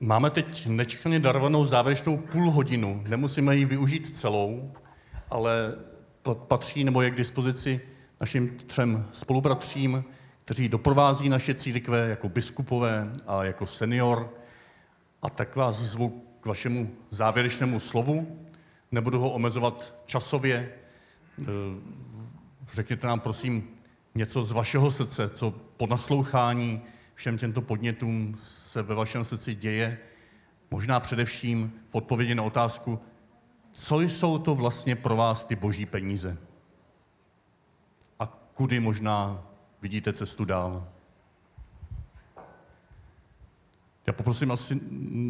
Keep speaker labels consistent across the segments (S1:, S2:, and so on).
S1: Máme teď nečekaně darovanou závěrečnou půl hodinu. Nemusíme ji využít celou, ale patří nebo je k dispozici našim třem spolubratřím, kteří doprovází naše církve jako biskupové a jako senior. A tak vás zvu k vašemu závěrečnému slovu. Nebudu ho omezovat časově. Eh, řekněte nám prosím něco z vašeho srdce, co po naslouchání všem těmto podnětům se ve vašem srdci děje. Možná především v odpovědi na otázku, co jsou to vlastně pro vás ty boží peníze? A kudy možná vidíte cestu dál? Já poprosím asi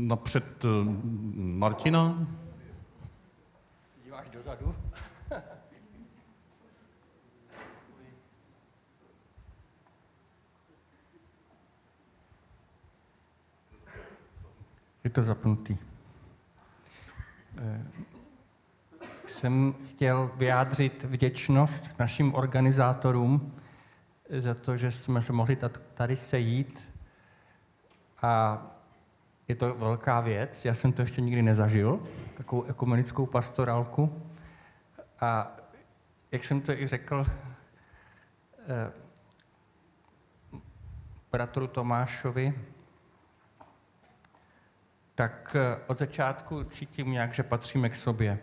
S1: napřed eh, Martina.
S2: Díváš dozadu? Je to zapnutý. Eh, jsem chtěl vyjádřit vděčnost našim organizátorům za to, že jsme se mohli tady sejít. A je to velká věc, já jsem to ještě nikdy nezažil, takovou ekumenickou pastorálku. A jak jsem to i řekl eh, bratru Tomášovi, tak eh, od začátku cítím nějak, že patříme k sobě.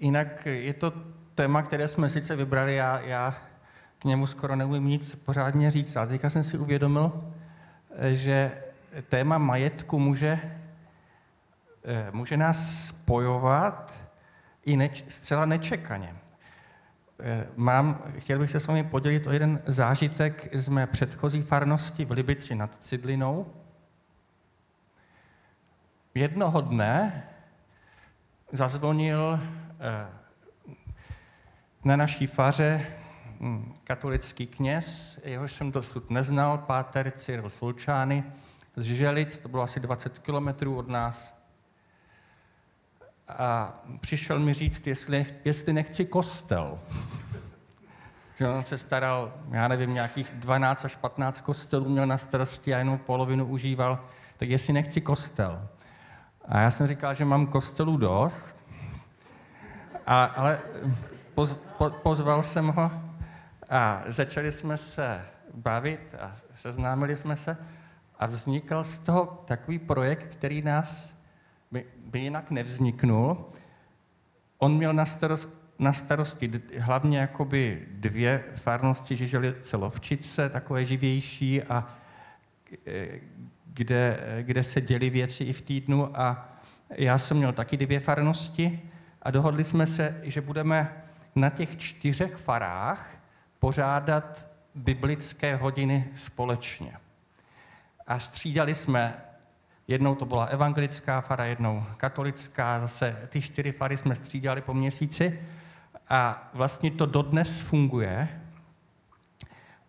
S2: Jinak je to téma, které jsme sice vybrali, já, já k němu skoro neumím nic pořádně říct, ale teďka jsem si uvědomil, že téma majetku může, eh, může nás spojovat i neč, zcela nečekaně. Eh, mám, chtěl bych se s vámi podělit o jeden zážitek z mé předchozí farnosti v Libici nad Cidlinou. Jednoho dne zazvonil eh, na naší faře hm, katolický kněz, jehož jsem dosud neznal, páter Cyril Sulčány z Želic, to bylo asi 20 kilometrů od nás. A přišel mi říct, jestli, jestli nechci kostel. že on se staral, já nevím, nějakých 12 až 15 kostelů měl na starosti a jenom polovinu užíval, tak jestli nechci kostel. A já jsem říkal, že mám kostelů dost, a, ale poz, po, pozval jsem ho a začali jsme se bavit a seznámili jsme se a vznikl z toho takový projekt, který nás by, by jinak nevzniknul. On měl na, starost, na starosti hlavně jakoby dvě farnosti, že žili celovčice, takové živější a e, kde, kde se děli věci i v týdnu a já jsem měl taky dvě farnosti a dohodli jsme se, že budeme na těch čtyřech farách pořádat biblické hodiny společně. A střídali jsme, jednou to byla evangelická fara, jednou katolická, zase ty čtyři fary jsme střídali po měsíci a vlastně to dodnes funguje.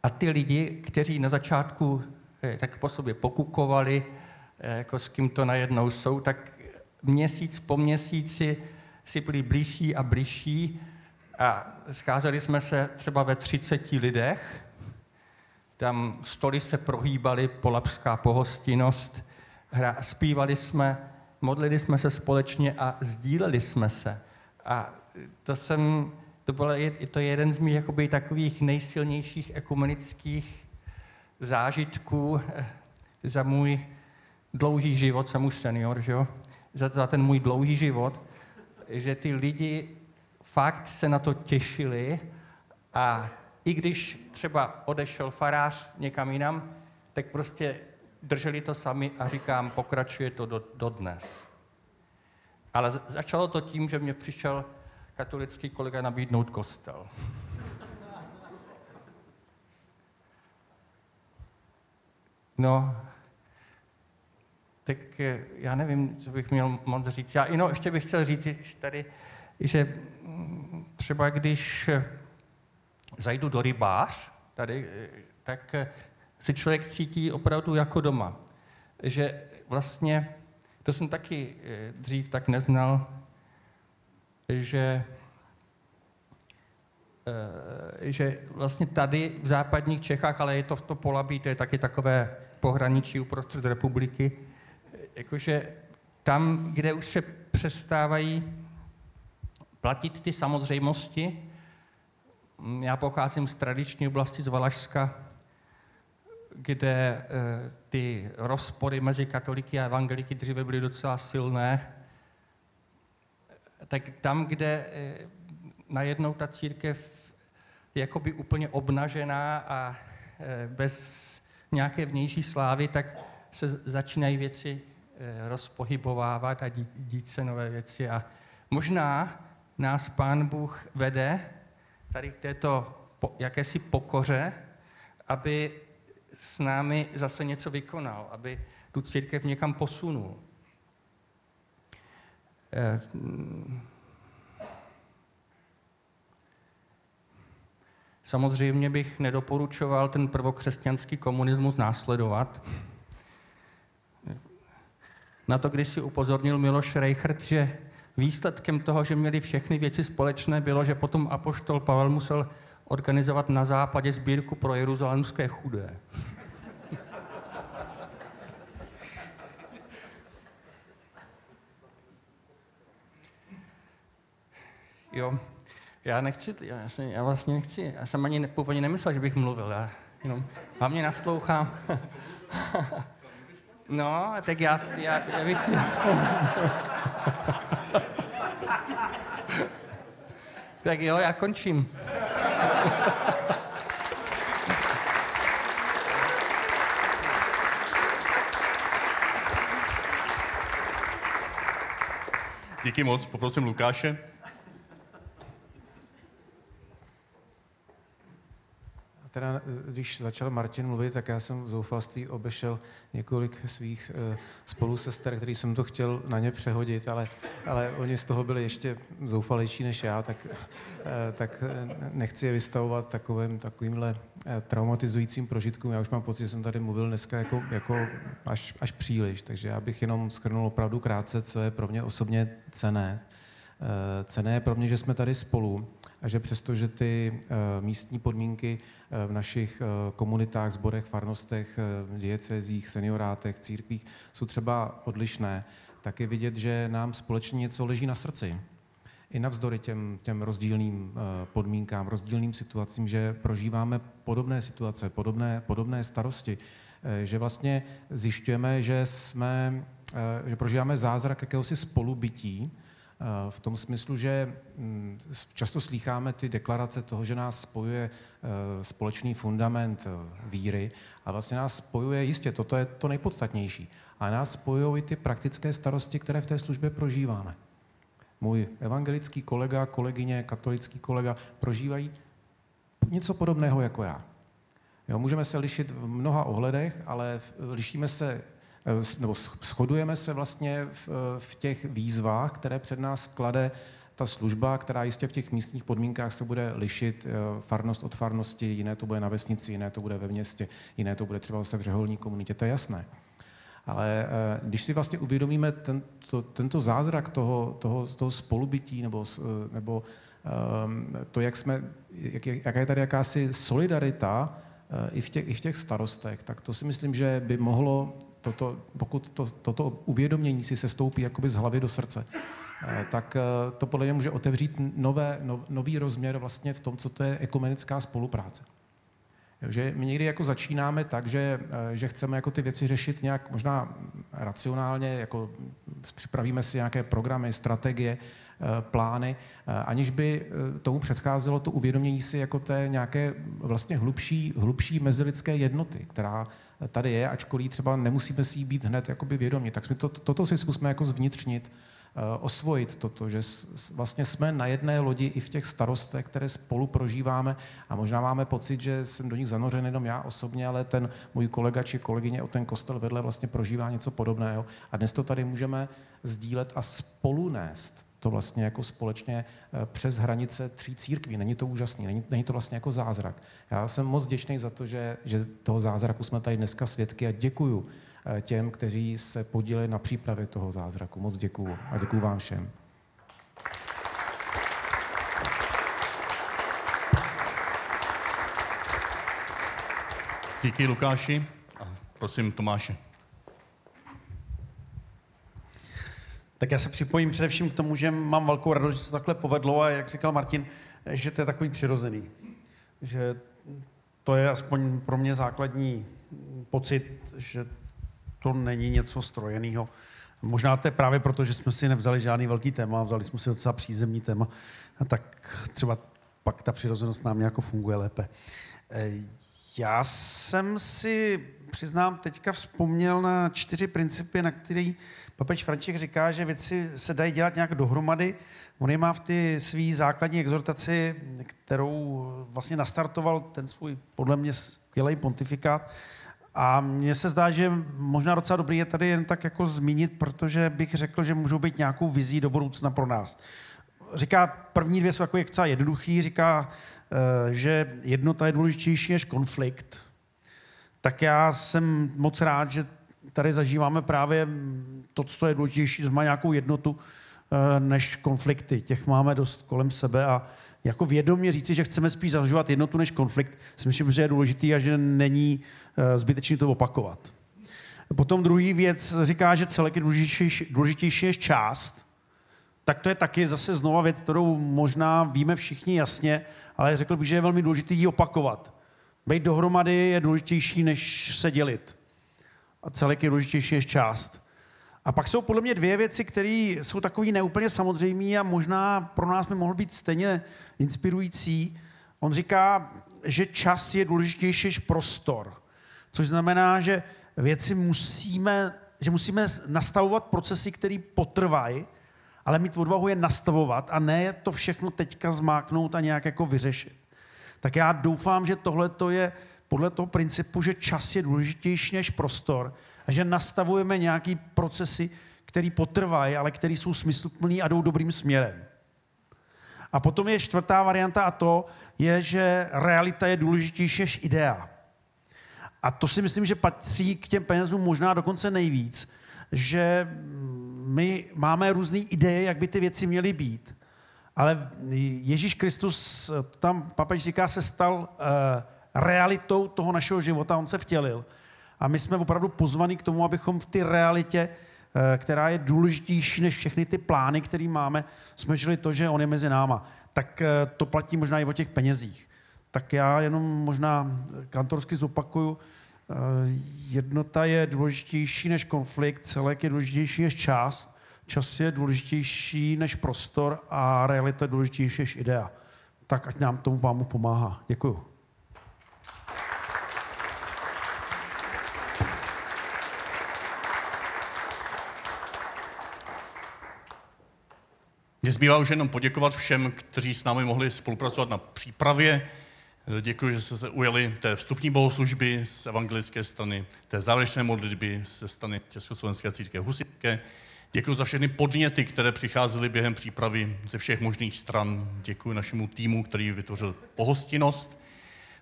S2: A ty lidi, kteří na začátku tak po sobě pokukovali, eh, jako s kým to najednou jsou, tak měsíc po měsíci si byli blížší a blížší a scházeli jsme se třeba ve 30 lidech, tam stoly se prohýbaly, polapská pohostinnost, hra, zpívali jsme, modlili jsme se společně a sdíleli jsme se. A to jsem, to byl to je jeden z mých jakoby, takových nejsilnějších ekumenických zážitků eh, za můj dlouhý život, jsem už senior, že jo? Za, za ten můj dlouhý život, že ty lidi fakt se na to těšili a i když třeba odešel farář někam jinam, tak prostě drželi to sami a říkám, pokračuje to do, do dnes. Ale začalo to tím, že mě přišel katolický kolega nabídnout kostel. No, tak eh, já nevím, co bych měl moc říct. Já jenom ještě bych chtěl říct tady, že mm, třeba když zajdu do rybář, tady, tak si člověk cítí opravdu jako doma. Že vlastně, to jsem taky eh, dřív tak neznal, že, eh, že vlastně tady v západních Čechách, ale je to v to Polabí, to je taky takové pohraničí uprostřed republiky, jakože tam, kde už se přestávají platit ty samozřejmosti, já pocházím z tradiční oblasti z Valašska, kde e, ty rozpory mezi katoliky a evangeliky dříve byly docela silné, tak tam, kde e, najednou ta církev je jakoby úplně obnažená a e, bez nějaké vnější slávy, tak se začínají věci e, rozpohybovávat a dít, se nové věci. A možná nás Pán Bůh vede tady k této jakési pokoře, aby s námi zase něco vykonal, aby tu církev někam posunul. Samozřejmě bych nedoporučoval ten prvokřesťanský komunismus následovat. Na to, když si upozornil Miloš Reichert, že výsledkem toho, že měli všechny věci společné, bylo, že potom apoštol Pavel musel organizovat na západě sbírku pro jeruzalemské chudé. jo, já nechci, já, jsem, já vlastně nechci, já jsem ani původně nemyslel, že bych mluvil, já jenom hlavně naslouchám. no, tak já, já, já bych... tak jo, já končím.
S1: Díky moc, poprosím Lukáše.
S3: Teda, když začal Martin mluvit, tak já jsem v zoufalství obešel několik svých uh, spolusester, který jsem to chtěl na ně přehodit, ale, ale oni z toho byli ještě zoufalejší než já, tak, uh, tak nechci je vystavovat takovým, takovýmhle traumatizujícím prožitkům. Já už mám pocit, že jsem tady mluvil dneska jako, jako až, až příliš, takže já bych jenom schrnul opravdu krátce, co je pro mě osobně cené. Cené je pro mě, že jsme tady spolu a že přesto, že ty uh, místní podmínky uh, v našich uh, komunitách, zborech, farnostech, diecezích, seniorátech, církvích jsou třeba odlišné, tak je vidět, že nám společně něco leží na srdci. I navzdory těm, těm rozdílným podmínkám, rozdílným situacím, že prožíváme podobné situace, podobné, podobné starosti, že vlastně zjišťujeme, že, jsme, že prožíváme zázrak jakéhosi spolubytí, Eh, v tom smyslu, že mm, často slýcháme ty deklarace toho, že nás spojuje eh, společný fundament eh, víry a vlastně nás spojuje, jistě, toto je to nejpodstatnější, a nás spojují i ty praktické starosti, které v té službě prožíváme. Můj evangelický kolega, kolegyně, katolický kolega prožívají něco podobného jako já. Jo, můžeme se lišit v mnoha ohledech, ale lišíme se Eh, nebo shodujeme se vlastně v, eh, v těch výzvách, které před nás klade ta služba, která jistě v těch místních podmínkách se bude lišit eh, farnost od farnosti, jiné to bude na vesnici, jiné to bude ve městě, jiné to bude třeba zase v řeholní komunitě, to je jasné. Ale když si vlastně uvědomíme tento, tento zázrak toho, toho, toho spolubytí nebo, nebo ehm, to, jak jsme, jak, jaká je tady jakási solidarita i v, těch, i v těch starostech, tak to si myslím, že by mohlo toto, pokud to, toto uvědomění si se stoupí jakoby z hlavy do srdce, eh, tak eh, to podle mě může otevřít nové, no, nový rozměr vlastně v tom, co to je ekumenická spolupráce. Že my někdy jako začínáme tak, že, eh, že chceme jako ty věci řešit nějak možná racionálně, jako připravíme si nějaké programy, strategie, plány, aniž by tomu předcházelo to uvědomění si jako té nějaké vlastně hlubší, hlubší mezilidské jednoty, která tady je, ačkoliv třeba nemusíme si být hned jakoby vědomi. Tak jsme to, toto si zkusme jako zvnitřnit, eh, osvojit toto, že vlastně jsme na jedné lodi i v těch starostech, které spolu prožíváme a možná máme pocit, že jsem do nich zanořen jenom já osobně, ale ten můj kolega či kolegyně o ten kostel vedle vlastně prožívá něco podobného. A dnes to tady můžeme sdílet a spolu nést to vlastně jako společně eh, přes hranice tří církví. Není to úžasný, není, není to vlastně jako zázrak. Já jsem moc děčný za to, že, že toho zázraku jsme tady dneska svědky a děkuju eh, těm, kteří se podíleli na přípravě toho zázraku. Moc děkuju a děkuju vám všem.
S1: Díky Lukáši. Prosím, Tomáše.
S4: Tak já se připojím především k tomu, že mám velkou radost, že se takhle povedlo a jak říkal Martin, že to je takový přirozený. Že to je aspoň pro mě základní pocit, že to není něco strojeného. Možná to je právě proto, že jsme si nevzali žádný velký téma, vzali jsme si docela přízemní téma, tak třeba pak ta přirozenost nám nějak funguje lépe. Já jsem si, přiznám, teďka vzpomněl na čtyři principy, na který papež František říká, že věci se dají dělat nějak dohromady. On je má v ty svý základní exhortaci, kterou vlastně nastartoval ten svůj, podle mě, skvělý pontifikát. A mně se zdá, že možná docela dobrý je tady jen tak jako zmínit, protože bych řekl, že můžou být nějakou vizí do budoucna pro nás. Říká, první dvě jsou jako docela jednoduchý, říká, eh, že jednota je důležitější než konflikt. Tak já jsem moc rád, že tady zažíváme právě to, co je důležitější, že má nějakou jednotu eh, než konflikty. Těch máme dost kolem sebe a jako vědomě říci, že chceme spíš zažívat jednotu než konflikt, si myslím, že je důležitý a že není eh, zbytečný to opakovat. Potom druhý věc říká, že celek je důležitější, důležitější než část. Tak to je taky zase znova věc, kterou možná víme všichni jasně, ale řekl bych, že je velmi důležité ji opakovat. Být dohromady je důležitější, než se dělit. A celek je důležitější než část. A pak jsou podle mě dvě věci, které jsou takový neúplně samozřejmé a možná pro nás by mohl být stejně inspirující. On říká, že čas je důležitější než prostor. Což znamená, že věci musíme, že musíme nastavovat procesy, které potrvají, ale mít odvahu je nastavovat a ne to všechno teďka zmáknout a nějak jako vyřešit. Tak já doufám, že tohle to je podle toho principu, že čas je důležitější než prostor a že nastavujeme nějaký procesy, které potrvají, ale které jsou smysluplný a jdou dobrým směrem. A potom je čtvrtá varianta a to je, že realita je důležitější než idea. A to si myslím, že patří k těm penězům možná dokonce nejvíc, že my máme různé ideje, jak by ty věci měly být, ale Ježíš Kristus, tam papež říká, se stal uh, realitou toho našeho života, on se vtělil. A my jsme opravdu pozvaní k tomu, abychom v té realitě, uh, která je důležitější než všechny ty plány, které máme, jsme žili to, že on je mezi náma. Tak to platí možná i o těch penězích. Tak já jenom možná kantorsky zopakuju, jednota je důležitější než konflikt, celek je důležitější než část, čas je důležitější než prostor a realita je důležitější než idea. Tak ať nám tomu pámu pomáhá. Děkuju.
S1: Mně zbývá už jenom poděkovat všem, kteří s námi mohli spolupracovat na přípravě. Děkuji, že jste se ujeli té vstupní bohoslužby z evangelické strany, té závěrečné modlitby ze strany Československé církve husitské. Děkuji za všechny podněty, které přicházely během přípravy ze všech možných stran. Děkuji našemu týmu, který vytvořil pohostinnost.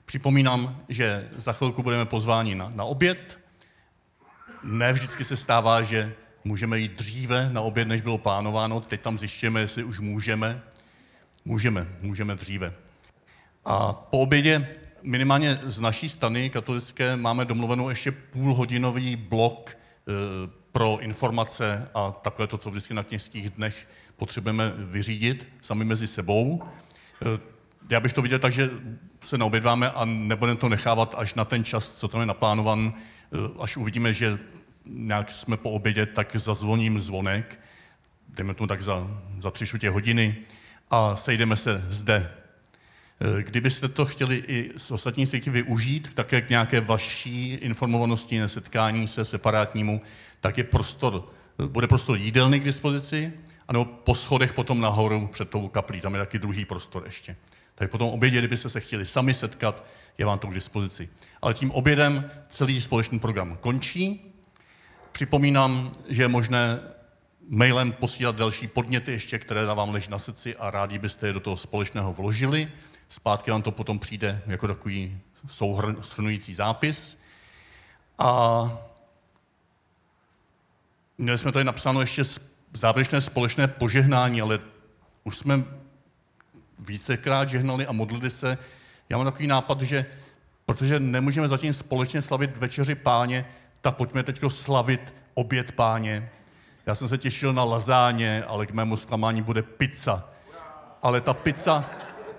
S1: Připomínám, že za chvilku budeme pozváni na, na oběd. Ne vždycky se stává, že můžeme jít dříve na oběd, než bylo plánováno. Teď tam zjišťujeme, jestli už můžeme. Můžeme, můžeme dříve. A po obědě minimálně z naší strany katolické máme domluvenou ještě půlhodinový blok e, pro informace a takové to, co vždycky na kněžských dnech potřebujeme vyřídit sami mezi sebou. E, já bych to viděl tak, že se naobědváme a nebudeme to nechávat až na ten čas, co tam je naplánovan. E, až uvidíme, že nějak jsme po obědě, tak zazvoním zvonek, dejme tomu tak za, za tři hodiny a sejdeme se zde Kdybyste to chtěli i s ostatní církví využít, také k nějaké vaší informovanosti, nesetkání se separátnímu, tak je prostor, bude prostor jídelny k dispozici, anebo po schodech potom nahoru před tou kaplí, tam je taky druhý prostor ještě. Tak potom obědě, kdybyste se chtěli sami setkat, je vám to k dispozici. Ale tím obědem celý společný program končí. Připomínám, že je možné mailem posílat další podněty ještě, které vám leží na srdci a rádi byste je do toho společného vložili. Zpátky vám to potom přijde jako takový souhrn, shrnující zápis. A měli jsme tady napsáno ještě závěrečné společné požehnání, ale už jsme vícekrát žehnali a modlili se. Já mám takový nápad, že protože nemůžeme zatím společně slavit večeři páně, tak pojďme teď slavit oběd páně. Já jsem se těšil na lazáně, ale k mému zklamání bude pizza. Ale ta pizza,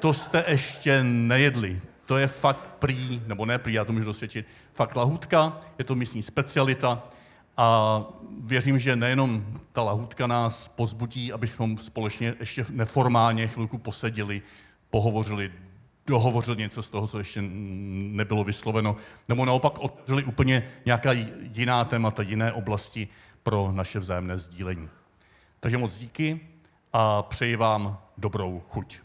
S1: to jste ještě nejedli. To je fakt prý, nebo ne prý, já to můžu dosvědčit, fakt lahůdka, je to místní specialita a věřím, že nejenom ta lahůdka nás pozbudí, abychom společně ještě neformálně chvilku poseděli, pohovořili, dohovořili něco z toho, co ještě nebylo vysloveno, nebo naopak otevřeli úplně nějaká jiná témata, jiné oblasti pro naše vzájemné sdílení. Takže moc díky a přeji vám dobrou chuť.